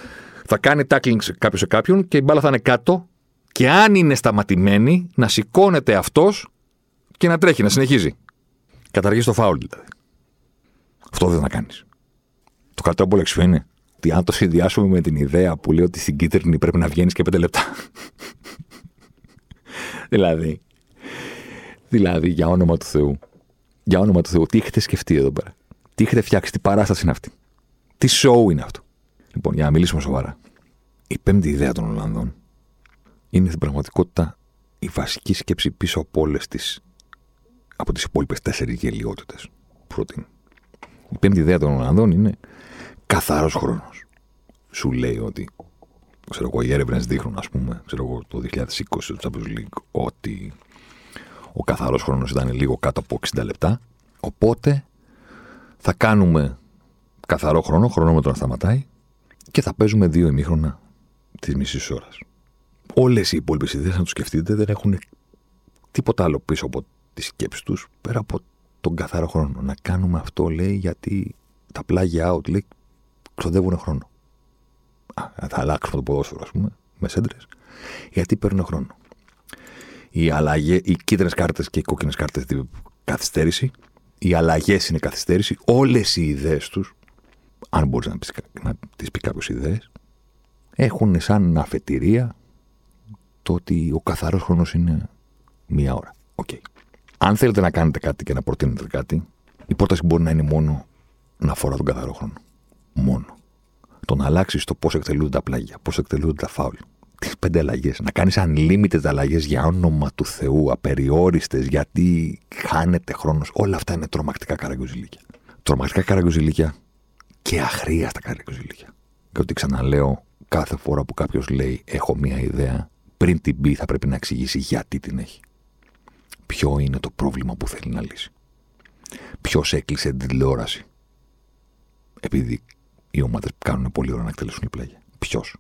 θα κάνει tackling κάποιος σε κάποιον και η μπάλα θα είναι κάτω και αν είναι σταματημένη να σηκώνεται αυτός και να τρέχει, να συνεχίζει. Καταργείς το φάουλ δηλαδή. Αυτό δεν θα κάνεις. Το καλύτερο που λέξει είναι ότι αν το συνδυάσουμε με την ιδέα που λέει ότι στην κίτρινη πρέπει να βγαίνεις και πέντε λεπτά. δηλαδή, Δηλαδή, για όνομα του Θεού. Για όνομα του Θεού, τι έχετε σκεφτεί εδώ πέρα; Τι έχετε φτιάξει, τι παράσταση είναι αυτή; Τι show είναι αυτό; Λοιπόν, για να μιλήσουμε σοβαρά. Η πέμπτη ιδέα των Ολλανδών είναι στην πραγματικότητα η βασική σκέψη πίσω από όλες τις. από τις υπόλοιπες τέσσερις γελιότητες που προτείνουν. Η πέμπτη ιδέα των Ολλανδών είναι καθαρός χρόνος. Σου λέει ότι ξέρω εγώ, οι έρευνες δείχνουν, ας πούμε, ξέρω εγώ, το 2020 του Champions League, ότι ο καθαρός χρόνος ήταν λίγο κάτω από 60 λεπτά. Οπότε θα κάνουμε καθαρό χρόνο, χρονόμετρο να σταματάει και θα παίζουμε δύο ημίχρονα της μισής ώρας. Όλες οι υπόλοιπες ιδέες, να του σκεφτείτε, δεν έχουν τίποτα άλλο πίσω από τη σκέψη τους πέρα από τον καθαρό χρόνο. Να κάνουμε αυτό, λέει, γιατί τα πλάγια out, λέει, ξοδεύουν χρόνο. Α, θα αλλάξουμε το ποδόσφαιρο, ας πούμε, με σέντρες, γιατί παίρνουν χρόνο οι, αλλαγές, οι κίτρινες κάρτες και οι κόκκινες κάρτες είναι καθυστέρηση. Οι αλλαγές είναι καθυστέρηση. Όλες οι ιδέες τους, αν μπορείς να, να τις πει κάποιος ιδέες, έχουν σαν αφετηρία το ότι ο καθαρός χρόνος είναι μία ώρα. Okay. Αν θέλετε να κάνετε κάτι και να προτείνετε κάτι, η πρόταση μπορεί να είναι μόνο να αφορά τον καθαρό χρόνο. Μόνο. Το να αλλάξεις το πώς εκτελούνται τα πλάγια, πώς εκτελούνται τα φάουλ, τις πέντε αλλαγές. Να κάνεις unlimited αλλαγές για όνομα του Θεού, απεριόριστες, γιατί χάνεται χρόνος. Όλα αυτά είναι τρομακτικά καραγκουζιλίκια. Τρομακτικά καραγκουζιλίκια και αχρίαστα καραγκουζιλίκια. Και ότι ξαναλέω, κάθε φορά που κάποιος λέει: Έχω μία ιδέα, πριν την πει θα πρέπει να εξηγήσει γιατί την έχει. Ποιο είναι το πρόβλημα που θέλει να λύσει; Ποιος έκλεισε την τηλεόραση; Επειδή οι ομάδες κάνουν πολύ ώρα να εκτελέσουν η πλάγια. Ποιος;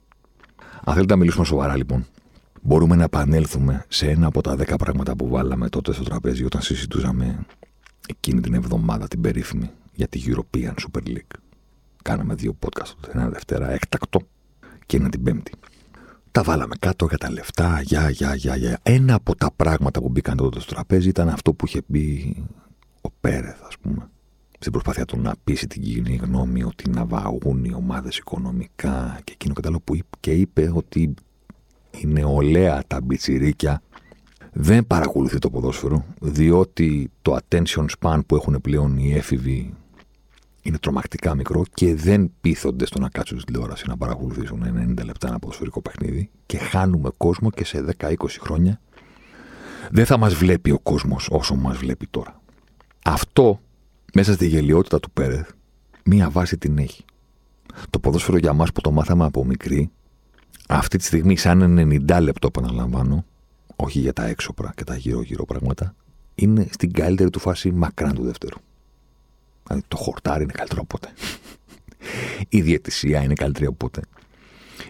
Αν θέλετε να μιλήσουμε σοβαρά λοιπόν, μπορούμε να επανέλθουμε σε ένα από τα δέκα πράγματα που βάλαμε τότε στο τραπέζι όταν συζητούσαμε εκείνη την εβδομάδα την περίφημη για τη European Super League. Κάναμε δύο podcast, ένα Δευτέρα έκτακτο και ένα την Πέμπτη. Τα βάλαμε κάτω για τα λεφτά, για, για, για, για. Ένα από τα πράγματα που μπήκαν τότε στο τραπέζι ήταν αυτό που είχε πει ο Πέρεθ, ας πούμε. Στην προσπάθεια του να πείσει την κοινή γνώμη ότι να βαγούν οι ομάδες οικονομικά και εκείνο και άλλο που είπε, και είπε ότι η νεολαία τα μπιτσιρίκια δεν παρακολουθεί το ποδόσφαιρο, διότι το attention span που έχουν πλέον οι έφηβοι είναι τρομακτικά μικρό και δεν πείθονται στο να κάτσουν στην τηλεόραση να παρακολουθήσουν 90 λεπτά ένα ποδοσφαιρικό παιχνίδι και χάνουμε κόσμο και σε 10-20 χρόνια δεν θα μας βλέπει ο κόσμος όσο μας βλέπει τώρα. Αυτό μέσα στη γελιότητα του Πέρεθ μία βάση την έχει. Το ποδόσφαιρο για μας που το μάθαμε από μικρή αυτή τη στιγμή σαν 90 λεπτό επαναλαμβάνω όχι για τα έξωπρα και τα γύρω-γύρω πράγματα, είναι στην καλύτερη του φάση μακράν του δεύτερου. Δηλαδή το χορτάρι είναι καλύτερο από ποτέ. Η διαιτησία είναι καλύτερη από ποτέ.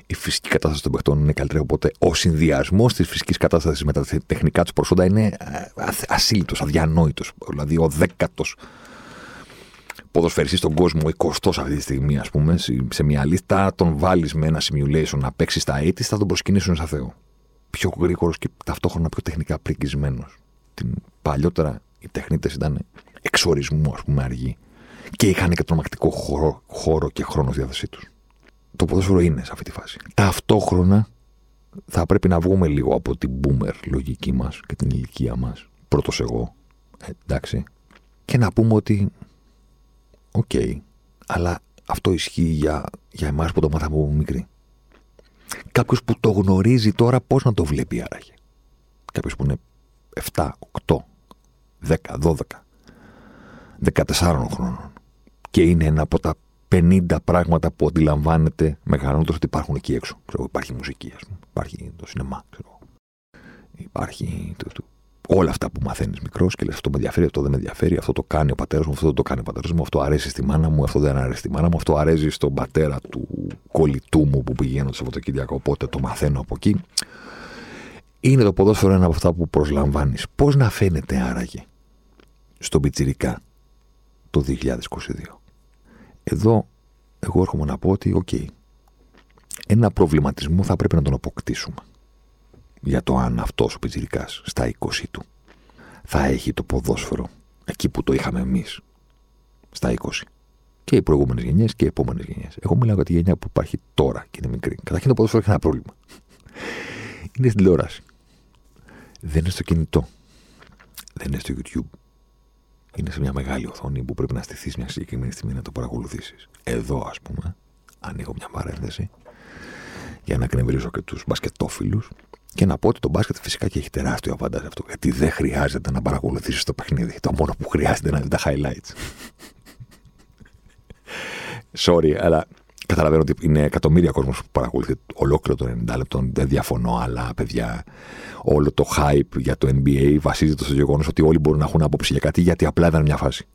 Η φυσική κατάσταση των παιχτών είναι καλύτερη από ποτέ. Ο συνδυασμός της φυσικής κατάστασης με τα τεχνικά τους προσόντα είναι ε, ασύλληπτος, αδιανόητος. Δηλαδή ο δέκατος ποδοσφαιριστής στον κόσμο, 20 αυτή τη στιγμή, ας πούμε, σε μια λίστα, τον βάλεις με ένα simulation να παίξεις στα 80 θα τον προσκυνήσουν σαν Θεό πιο γρήγορος και ταυτόχρονα πιο τεχνικά πρικισμένο. Την παλιότερα οι τεχνίτες ήταν εξορισμού, ας πούμε, αργοί. Και είχαν και τρομακτικό χώρο, χώρο και χρόνος στη διάθεσή τους. Το ποδόσφαιρο είναι σε αυτή τη φάση. Ταυτόχρονα θα πρέπει να βγούμε λίγο από την boomer λογική μας και την ηλικία μας. Πρώτος εγώ. Ε, εντάξει. Και να πούμε ότι. OK. Okay, αλλά αυτό ισχύει για, για εμάς που το μάθαμε από μικροί. Κάποιος που το γνωρίζει τώρα, πώς να το βλέπει άραγε; Κάποιος που είναι 7, 8, 10, 12, 14 χρόνων. Και είναι ένα από τα 50 πράγματα που αντιλαμβάνεται μεγαλώνοντας ότι υπάρχουν εκεί έξω. Ξέρω, υπάρχει μουσική, ας πούμε. Υπάρχει το σινεμά. Ξέρω. Υπάρχει το, το, όλα αυτά που μαθαίνεις μικρός και λες: Αυτό με ενδιαφέρει, αυτό δεν με ενδιαφέρει, αυτό το κάνει ο πατέρας μου, αυτό δεν το κάνει ο πατέρας μου, αυτό αρέσει στη μάνα μου, αυτό δεν αρέσει στη μάνα μου, αυτό αρέσει στον πατέρα του κολλητού μου που πηγαίνω το Σαββατοκύριακο, οπότε το μαθαίνω από εκεί. Είναι το ποδόσφαιρο ένα από αυτά που προσλαμβάνεις. Πώς να φαίνεται άραγε στον πιτσιρικά το 2022. Εδώ εγώ έρχομαι να πω ότι, οκ, ένα προβληματισμό θα πρέπει να τον αποκτήσουμε για το αν αυτός ο Πιτσυρικά στα 20 του θα έχει το ποδόσφαιρο εκεί που το είχαμε εμείς στα 20. Και οι προηγούμενες γενιές και οι επόμενες γενιές. Εγώ μιλάω για τη γενιά που υπάρχει τώρα και είναι μικρή. Καταρχήν το ποδόσφαιρο έχει ένα πρόβλημα. είναι στην τηλεόραση. Δεν είναι στο κινητό. Δεν είναι στο YouTube. Είναι σε μια μεγάλη οθόνη που πρέπει να στηθείς μια συγκεκριμένη στιγμή να το παρακολουθήσεις. Εδώ, ας πούμε, ανοίγω μια παρένθεση για να εκνευρίσω και τους μπασκετόφιλους και να πω ότι το μπάσκετ φυσικά και έχει τεράστιο αβαντάζ αυτό. Γιατί δεν χρειάζεται να παρακολουθήσεις το παιχνίδι. Το μόνο που χρειάζεται είναι να δεις τα highlights. Sorry, αλλά καταλαβαίνω ότι είναι εκατομμύρια κόσμος που παρακολουθεί ολόκληρο το 90 λεπτών. Δεν διαφωνώ, αλλά παιδιά, όλο το hype για το NBA βασίζεται στο γεγονός ότι όλοι μπορούν να έχουν άποψη για κάτι γιατί απλά ήταν μια φάση.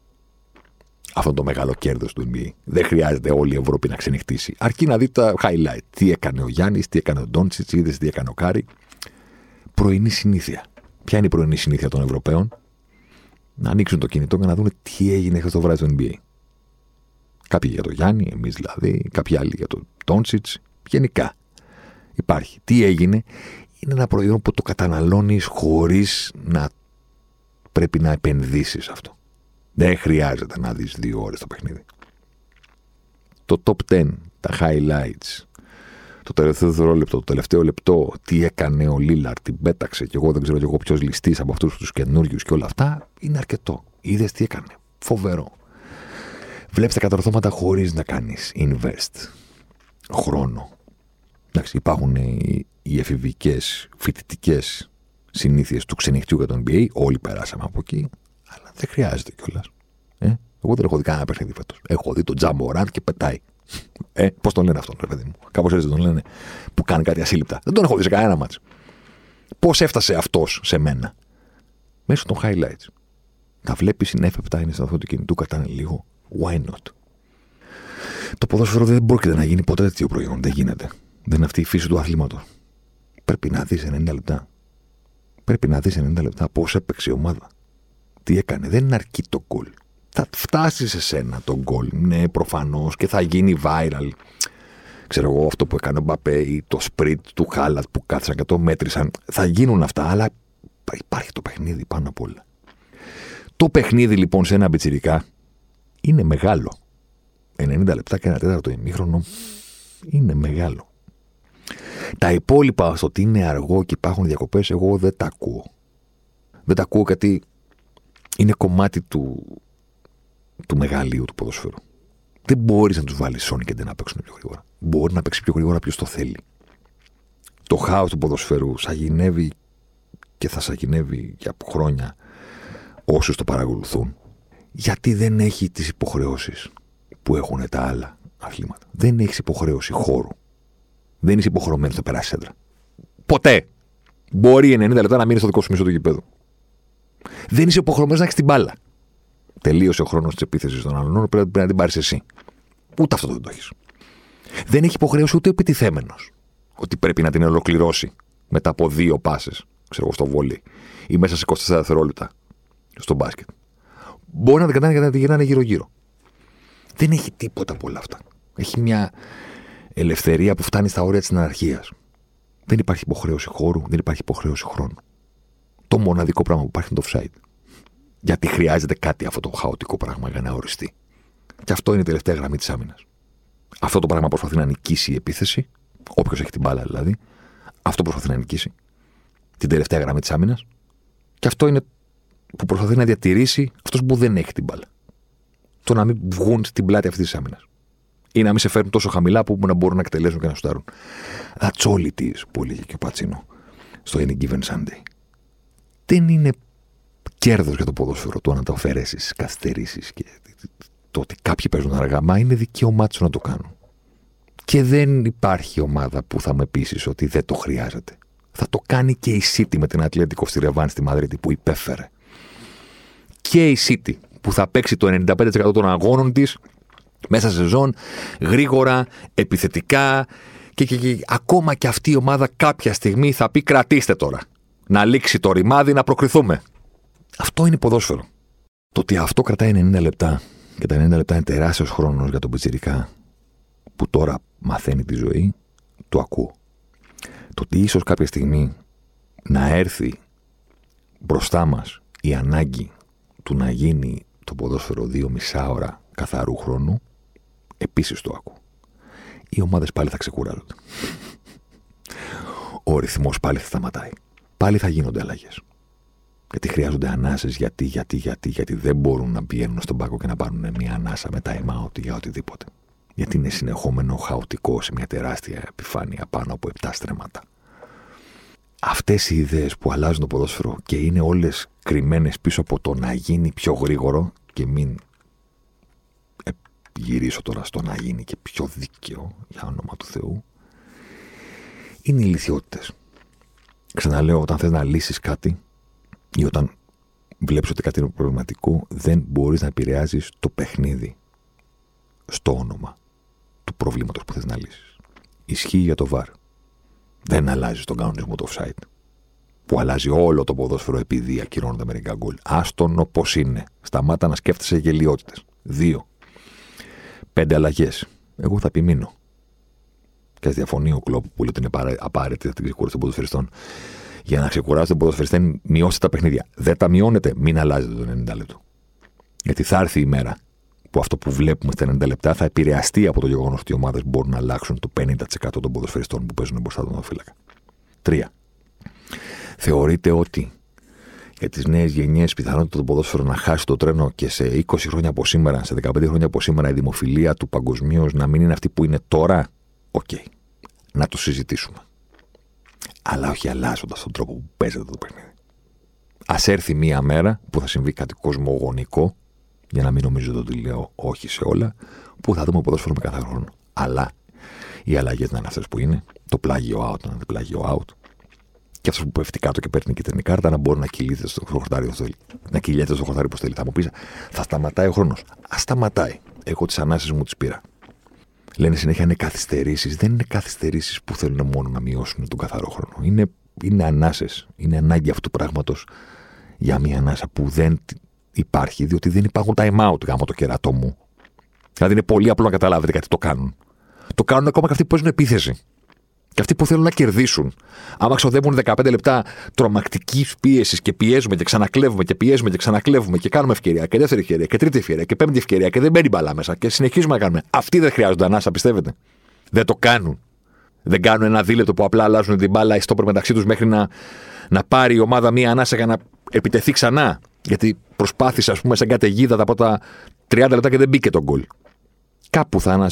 Αυτό είναι το μεγάλο κέρδος του NBA. Δεν χρειάζεται όλη η Ευρώπη να ξενυχτήσει. Αρκεί να δει τα highlight. Τι έκανε ο Γιάννης, τι έκανε ο Ντόντσιτς, είδες τι έκανε ο Κάρι πρωινή συνήθεια. Ποια είναι η πρωινή συνήθεια των Ευρωπαίων, να ανοίξουν το κινητό και να δουν τι έγινε χθες το βράδυ του NBA. Κάποιοι για το Γιάννη, εμείς δηλαδή, κάποιοι άλλοι για το Ντόντσιτς. Γενικά υπάρχει. Τι έγινε, είναι ένα προϊόν που το καταναλώνεις χωρίς να πρέπει να επενδύσεις αυτό. Δεν χρειάζεται να δεις δύο ώρες το παιχνίδι. Το top 10, τα highlights, το τελευταίο δευτερόλεπτο, το τελευταίο λεπτό, τι έκανε ο Λίλαρ, την πέταξε και εγώ δεν ξέρω και εγώ ποιος ληστής από αυτούς τους καινούριους και όλα αυτά, είναι αρκετό. Είδες τι έκανε. Φοβερό. Βλέπεις τα κατορθώματα χωρίς να κάνεις invest χρόνο. Εντάξει, υπάρχουν οι εφηβικές φοιτητικές συνήθειες του ξενυχτιού για τον NBA. Όλοι περάσαμε από εκεί. Αλλά δεν χρειάζεται κιόλας. Ε; Εγώ δεν έχω δει κανένα παιχνίδι φέτος. Έχω δει τον Τζαμποράντ και πετάει. Ε, Πώς τον λένε αυτόν, ρε παιδί μου. Κάπως έτσι τον λένε. Που κάνει κάτι ασύλληπτα. Δεν τον έχω δει σε κανένα μάτσο. Πώς έφτασε αυτός σε μένα; Μέσω των highlights. Τα βλέπεις, είναι έφεπτα, είναι στο του κινητού, κατάνε λίγο. Why not; Το ποδόσφαιρο δεν πρόκειται να γίνει ποτέ τέτοιο προϊόν. Δεν γίνεται. Δεν είναι αυτή η φύση του αθλήματος. Πρέπει να δεις 90 λεπτά. Πρέπει να δεις 90 λεπτά πώς έπαιξε η ομάδα. Τι έκανε. Δεν είναι αρκεί το γκολ. Θα φτάσεις σε σένα το γκολ. Ναι, προφανώς και θα γίνει viral. Ξέρω εγώ αυτό που έκανε ο Μπαπέ ή το σπριτ του Χάλατ που κάθισαν και το μέτρησαν. Θα γίνουν αυτά, αλλά υπάρχει το παιχνίδι πάνω απ' όλα. Το παιχνίδι λοιπόν σε ένα μπιτσιρικά είναι μεγάλο. 90 λεπτά και ένα τέταρτο ημίχρονο είναι μεγάλο. Τα υπόλοιπα στο ότι είναι αργό και υπάρχουν διακοπές, εγώ δεν τα ακούω. Δεν τα ακούω γιατί είναι κομμάτι του, του μεγαλείου του ποδοσφαίρου. Δεν μπορείς να τους βάλεις Sony και να παίξουν πιο γρήγορα. Μπορεί να παίξει πιο γρήγορα ποιο το θέλει. Το χάος του ποδοσφαίρου σαγηνεύει και θα σαγηνεύει για χρόνια όσους το παρακολουθούν. Γιατί δεν έχει τις υποχρεώσεις που έχουν τα άλλα αθλήματα. Δεν έχεις υποχρέωση χώρου. Δεν είσαι υποχρεωμένος να περάσεις έντρα. Ποτέ. Μπορεί 90 λεπτά να μείνει στο δικό σου μισό του γηπέδου. Δεν είσαι υποχρεωμένος να έχεις την μπάλα. Τελείωσε ο χρόνος της επίθεσης των άλλων. Πρέπει να την πάρεις εσύ. Ούτε αυτό δεν το έχεις. Δεν έχει υποχρέωση ούτε ο επιτιθέμενος ότι πρέπει να την ολοκληρώσει μετά από δύο πάσες, ξέρω εγώ, στο βόλι ή μέσα σε 24 δευτερόλεπτα στο μπάσκετ. Μπορεί να την κάνει και να την γυρνάνε γύρω-γύρω. Δεν έχει τίποτα από όλα αυτά. Έχει μια ελευθερία που φτάνει στα όρια της αναρχίας. Δεν υπάρχει υποχρέωση χώρου, δεν υπάρχει υποχρέωση χρόνου. Το μοναδικό πράγμα που υπάρχει είναι το offside. Γιατί χρειάζεται κάτι αυτό το χαοτικό πράγμα για να οριστεί. Και αυτό είναι η τελευταία γραμμή της άμυνας. Αυτό το πράγμα προσπαθεί να νικήσει η επίθεση, όποιος έχει την μπάλα δηλαδή. Αυτό προσπαθεί να νικήσει. Την τελευταία γραμμή της άμυνας. Και αυτό είναι που προσπαθεί να διατηρήσει αυτός που δεν έχει την μπάλα. Το να μην βγουν στην πλάτη αυτής της άμυνας. Ή να μην σε φέρουν τόσο χαμηλά που να μπορούν να εκτελέσουν και να στάρουν. That's all it is, που έλεγε και ο Πατσίνο στο Any Given Sunday. Δεν είναι κέρδος για το ποδόσφαιρο το να το αφαιρέσεις καθυστερήσεις και το ότι κάποιοι παίζουν αργά, μα είναι δικαίωμά τους να το κάνουν. Και δεν υπάρχει ομάδα που θα με πείσει ότι δεν το χρειάζεται. Θα το κάνει και η City με την Ατλέτικο στη Ρεβάν στη Μαδρίτη που υπέφερε. Και η City που θα παίξει το 95% των αγώνων της μέσα σε ζών, γρήγορα, επιθετικά και, και, και, ακόμα και αυτή η ομάδα κάποια στιγμή θα πει κρατήστε τώρα. Να λήξει το ρημάδι, να προκριθούμε. Αυτό είναι ποδόσφαιρο. Το ότι αυτό κρατάει 90 λεπτά και τα 90 λεπτά είναι τεράστιος χρόνος για τον Πιτσυρικά που τώρα μαθαίνει τη ζωή, το ακούω. Το ότι ίσως κάποια στιγμή να έρθει μπροστά μας η ανάγκη του να γίνει το ποδόσφαιρο δύο μισά ώρα καθαρού χρόνου, επίσης το ακούω. Οι ομάδες πάλι θα ξεκουράζονται. Ο ρυθμός πάλι θα σταματάει. Πάλι θα γίνονται αλλαγές. Γιατί χρειάζονται ανάσες, γιατί, γιατί, γιατί, γιατί δεν μπορούν να πηγαίνουν στον πάγκο και να πάρουν μια ανάσα με time out για οτιδήποτε. Γιατί είναι συνεχόμενο χαοτικό σε μια τεράστια επιφάνεια πάνω από 7 στρέμματα. Αυτές οι ιδέες που αλλάζουν το ποδόσφαιρο και είναι όλες κρυμμένες πίσω από το να γίνει πιο γρήγορο και μην γυρίσω τώρα στο να γίνει και πιο δίκαιο για όνομα του Θεού, είναι οι λυθιότητε. Ξαναλέω, όταν θες να λύσεις κάτι, ή όταν βλέπεις ότι κάτι είναι προβληματικό, δεν μπορείς να επηρεάζεις το παιχνίδι στο όνομα του προβλήματος που θες να λύσεις. Ισχύει για το βαρ. Δεν αλλάζει τον κανονισμό του offside. Που αλλάζει όλο το ποδόσφαιρο επειδή ακυρώνονται μερικά γκολ. Άστον όπω είναι. Σταμάτα να σκέφτεσαι γελιότητε. Δύο. Πέντε αλλαγές. Εγώ θα επιμείνω. Και διαφωνεί ο κλοπ που λέει ότι είναι απαραίτητη την ξεκούραση των ποδοσφαιριστών για να ξεκουράσετε τον ποδοσφαιριστή, μειώστε τα παιχνίδια. Δεν τα μειώνετε, μην αλλάζετε το 90 λεπτό. Γιατί θα έρθει η μέρα που αυτό που βλέπουμε στα 90 λεπτά θα επηρεαστεί από το γεγονός ότι οι ομάδες μπορούν να αλλάξουν το 50% των ποδοσφαιριστών που παίζουν μπροστά τον φύλακα. Τρία. Θεωρείτε ότι για τις νέες γενιές πιθανότητα το ποδόσφαιρο να χάσει το τρένο και σε 20 χρόνια από σήμερα, σε 15 χρόνια από σήμερα, η δημοφιλία του παγκοσμίως να μην είναι αυτή που είναι τώρα; OK. Okay. Να το συζητήσουμε αλλά όχι αλλάζοντας τον τρόπο που παίζεται το παιχνίδι. Ας έρθει μία μέρα που θα συμβεί κάτι κοσμογονικό, για να μην νομίζετε ότι λέω όχι σε όλα, που θα δούμε ποδόσφαιρο με καθαρό χρόνο. Αλλά οι αλλαγές να είναι αυτές που είναι, το πλάγιο out να είναι πλάγιο out, και αυτός που πέφτει κάτω και παίρνει κίτρινη κάρτα να μπορεί να κυλείται στο χορτάρι όσο θέλει. Να κυλιέται στο χορτάρι όπως θέλει. Θα μου πεις, θα σταματάει ο χρόνος. Α σταματάει. Εγώ τις ανάσεις μου τις πήρα. Λένε συνέχεια είναι καθυστερήσεις. Δεν είναι καθυστερήσεις που θέλουν μόνο να μειώσουν τον καθαρό χρόνο. Είναι, είναι ανάσες. Είναι ανάγκη αυτού του πράγματος για μια ανάσα που δεν υπάρχει, διότι δεν υπάρχουν time out γάμο το κερατό μου. Δηλαδή είναι πολύ απλό να καταλάβετε γιατί το κάνουν. Το κάνουν ακόμα και αυτοί που παίζουν επίθεση. Και αυτοί που θέλουν να κερδίσουν. Άμα ξοδεύουν 15 λεπτά τρομακτικής πίεσης και πιέζουμε και ξανακλέβουμε και πιέζουμε και ξανακλέβουμε και κάνουμε ευκαιρία και δεύτερη ευκαιρία και τρίτη ευκαιρία και πέμπτη ευκαιρία και δεν μπαίνει μπαλά μέσα και συνεχίζουμε να κάνουμε. Αυτοί δεν χρειάζονται ανάσα, πιστεύετε. Δεν το κάνουν. Δεν κάνουν ένα δίλεπτο που απλά αλλάζουν την μπάλα στο μεταξύ τους μέχρι να, να πάρει η ομάδα μία ανάσα για να επιτεθεί ξανά. Γιατί προσπάθησε, ας πούμε, σαν καταιγίδα τα πρώτα 30 λεπτά και δεν μπήκε τον γκολ κάπου θα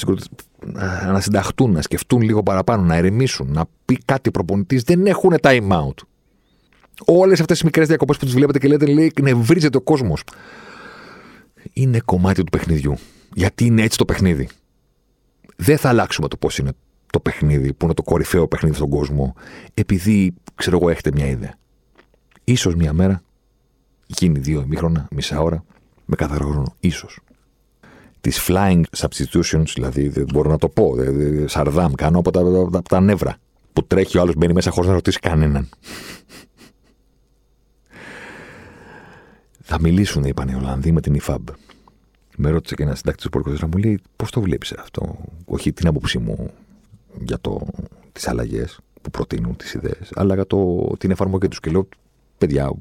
ανασυνταχτούν, να σκεφτούν λίγο παραπάνω, να ερεμήσουν, να πει κάτι προπονητής. Δεν έχουν time out. Όλες αυτές τις μικρές διακοπές που τις βλέπετε και λέτε, λέει, νευρίζεται ο κόσμος. Είναι κομμάτι του παιχνιδιού. Γιατί είναι έτσι το παιχνίδι. Δεν θα αλλάξουμε το πώς είναι το παιχνίδι, που είναι το κορυφαίο παιχνίδι στον κόσμο, επειδή, ξέρω εγώ, έχετε μια ιδέα. σω μια μέρα γίνει δύο ημίχρονα, μισά ώρα, με καθαρό χρόνο. Ίσως τις flying substitutions, δηλαδή δεν μπορώ να το πω, σαρδάμ κάνω από τα, από τα νεύρα. Που τρέχει ο άλλος, μπαίνει μέσα χωρίς να ρωτήσει κανέναν. Θα μιλήσουν, είπαν οι Ολλανδοί, με την IFAB. Με ρώτησε και ένας συντάκτης του να μου λέει πώς το βλέπεις αυτό; Όχι την άποψή μου για τις αλλαγές που προτείνουν τις ιδέες, αλλά για το, την εφαρμογή τους. Και λέω, παιδιά,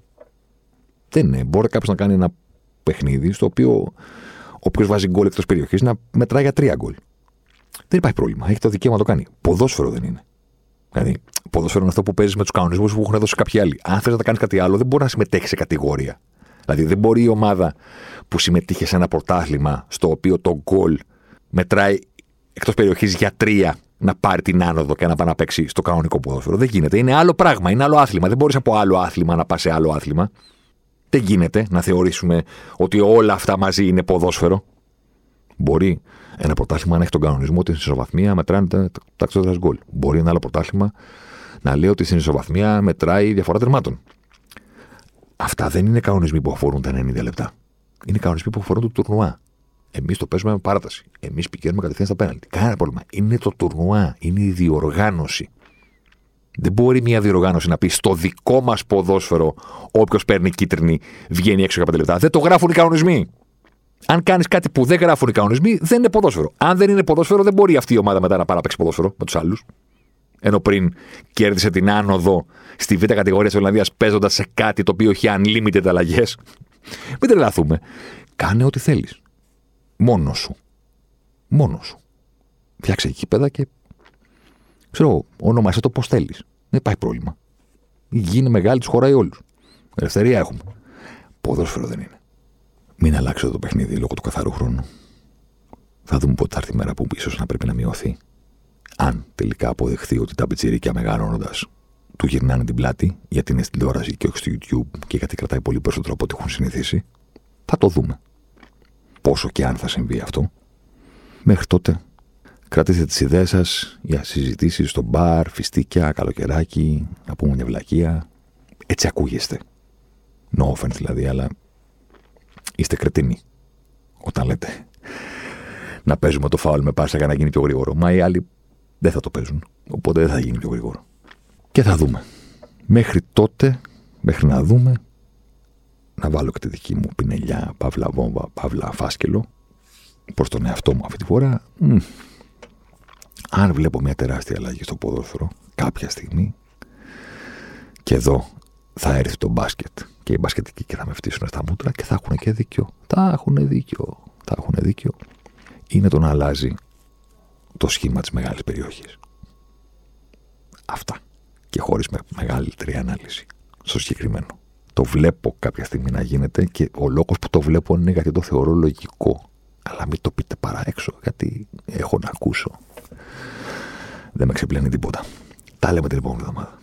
δεν είναι. Μπορεί κάποιος να κάνει ένα παιχνίδι στο οποίο όποιο βάζει γκολ εκτός περιοχής να μετράει για τρία γκολ. Δεν υπάρχει πρόβλημα. Έχει το δικαίωμα να το κάνει. Ποδόσφαιρο δεν είναι. Δηλαδή, ποδόσφαιρο είναι αυτό που παίζεις με τους κανονισμούς που έχουν δώσει κάποιοι άλλοι. Αν θες να κάνεις κάτι άλλο, δεν μπορεί να συμμετέχεις σε κατηγορία. Δηλαδή, δεν μπορεί η ομάδα που συμμετείχε σε ένα πρωτάθλημα στο οποίο το γκολ μετράει εκτός περιοχής για τρία να πάρει την άνοδο και να πάει να παίξει στο κανονικό ποδόσφαιρο. Δεν γίνεται. Είναι άλλο πράγμα. Είναι άλλο άθλημα. Δεν μπορείς από άλλο άθλημα να πας σε άλλο άθλημα. Δεν γίνεται να θεωρήσουμε ότι όλα αυτά μαζί είναι ποδόσφαιρο. Μπορεί ένα πρωτάθλημα να έχει τον κανονισμό ότι στην ισοβαθμία μετράνε τα εξόδια γκολ. Μπορεί ένα άλλο πρωτάθλημα να λέει ότι στην ισοβαθμία μετράει η διαφορά τερμάτων. Αυτά δεν είναι κανονισμοί που αφορούν τα 90 λεπτά. Είναι κανονισμοί που αφορούν το τουρνουά. Εμείς το παίζουμε με παράταση. Εμείς πηγαίνουμε κατευθείαν στα πέναλτι. Κανένα πρόβλημα. Είναι το τουρνουά. Είναι η διοργάνωση. Δεν μπορεί μια διοργάνωση να πει στο δικό μας ποδόσφαιρο, όποιος παίρνει κίτρινη βγαίνει έξω για 5 λεπτά. Δεν το γράφουν οι κανονισμοί. Αν κάνεις κάτι που δεν γράφουν οι κανονισμοί, δεν είναι ποδόσφαιρο. Αν δεν είναι ποδόσφαιρο, δεν μπορεί αυτή η ομάδα μετά να παράπαιξει ποδόσφαιρο με τους άλλους. Ενώ πριν κέρδισε την άνοδο στη β' κατηγορία της Ολλανδίας παίζοντας σε κάτι το οποίο έχει unlimited αλλαγές. Μην τρελαθούμε. Κάνε ό,τι θέλεις. Μόνος σου. Μόνος σου. Φτιάξε εκεί πέρα και Ξέρω, ονομάσαι το πώς θέλεις. Δεν υπάρχει πρόβλημα. Η γη είναι μεγάλη, τους χωράει όλους. Ελευθερία έχουμε. Ποδόσφαιρο δεν είναι. Μην αλλάξετε το παιχνίδι λόγω του καθαρού χρόνου. Θα δούμε πότε θα έρθει η μέρα που ίσως να πρέπει να μειωθεί. Αν τελικά αποδεχθεί ότι τα πιτσιρίκια μεγαλώνοντας του γυρνάνε την πλάτη, γιατί είναι στην τηλεόραση και όχι στο YouTube και γιατί κρατάει πολύ περισσότερο από ό,τι έχουν συνηθίσει, θα το δούμε. Πόσο και αν θα συμβεί αυτό. Μέχρι τότε Κρατήστε τις ιδέες σας για συζητήσεις στο μπαρ, φιστίκια, καλοκαιράκι, να πούμε μια βλακεία. Έτσι ακούγεστε. No offense δηλαδή, αλλά είστε κρετίνοι όταν λέτε να παίζουμε το φάουλ με πάσα για να γίνει πιο γρήγορο. Μα οι άλλοι δεν θα το παίζουν, οπότε δεν θα γίνει πιο γρήγορο. Και θα δούμε. Μέχρι τότε, μέχρι να δούμε, να βάλω και τη δική μου πινελιά, παύλα βόμβα, παύλα φάσκελο, προς τον εαυτό μου αυτή τη φορά, αν βλέπω μια τεράστια αλλαγή στο ποδόσφαιρο κάποια στιγμή και εδώ θα έρθει το μπάσκετ και οι μπασκετικοί και θα με φτύσουν στα μούτρα και θα έχουν και δίκιο. Θα έχουν δίκιο. Θα έχουν δίκιο. Είναι το να αλλάζει το σχήμα της μεγάλης περιοχής. Αυτά. Και χωρίς με μεγαλύτερη ανάλυση. Στο συγκεκριμένο. Το βλέπω κάποια στιγμή να γίνεται και ο λόγος που το βλέπω είναι γιατί το θεωρώ λογικό. Αλλά μην το πείτε παρά έξω, γιατί έχω να ακούσω δεν με ξεπλένει τίποτα. Τα λέμε την επόμενη εβδομάδα.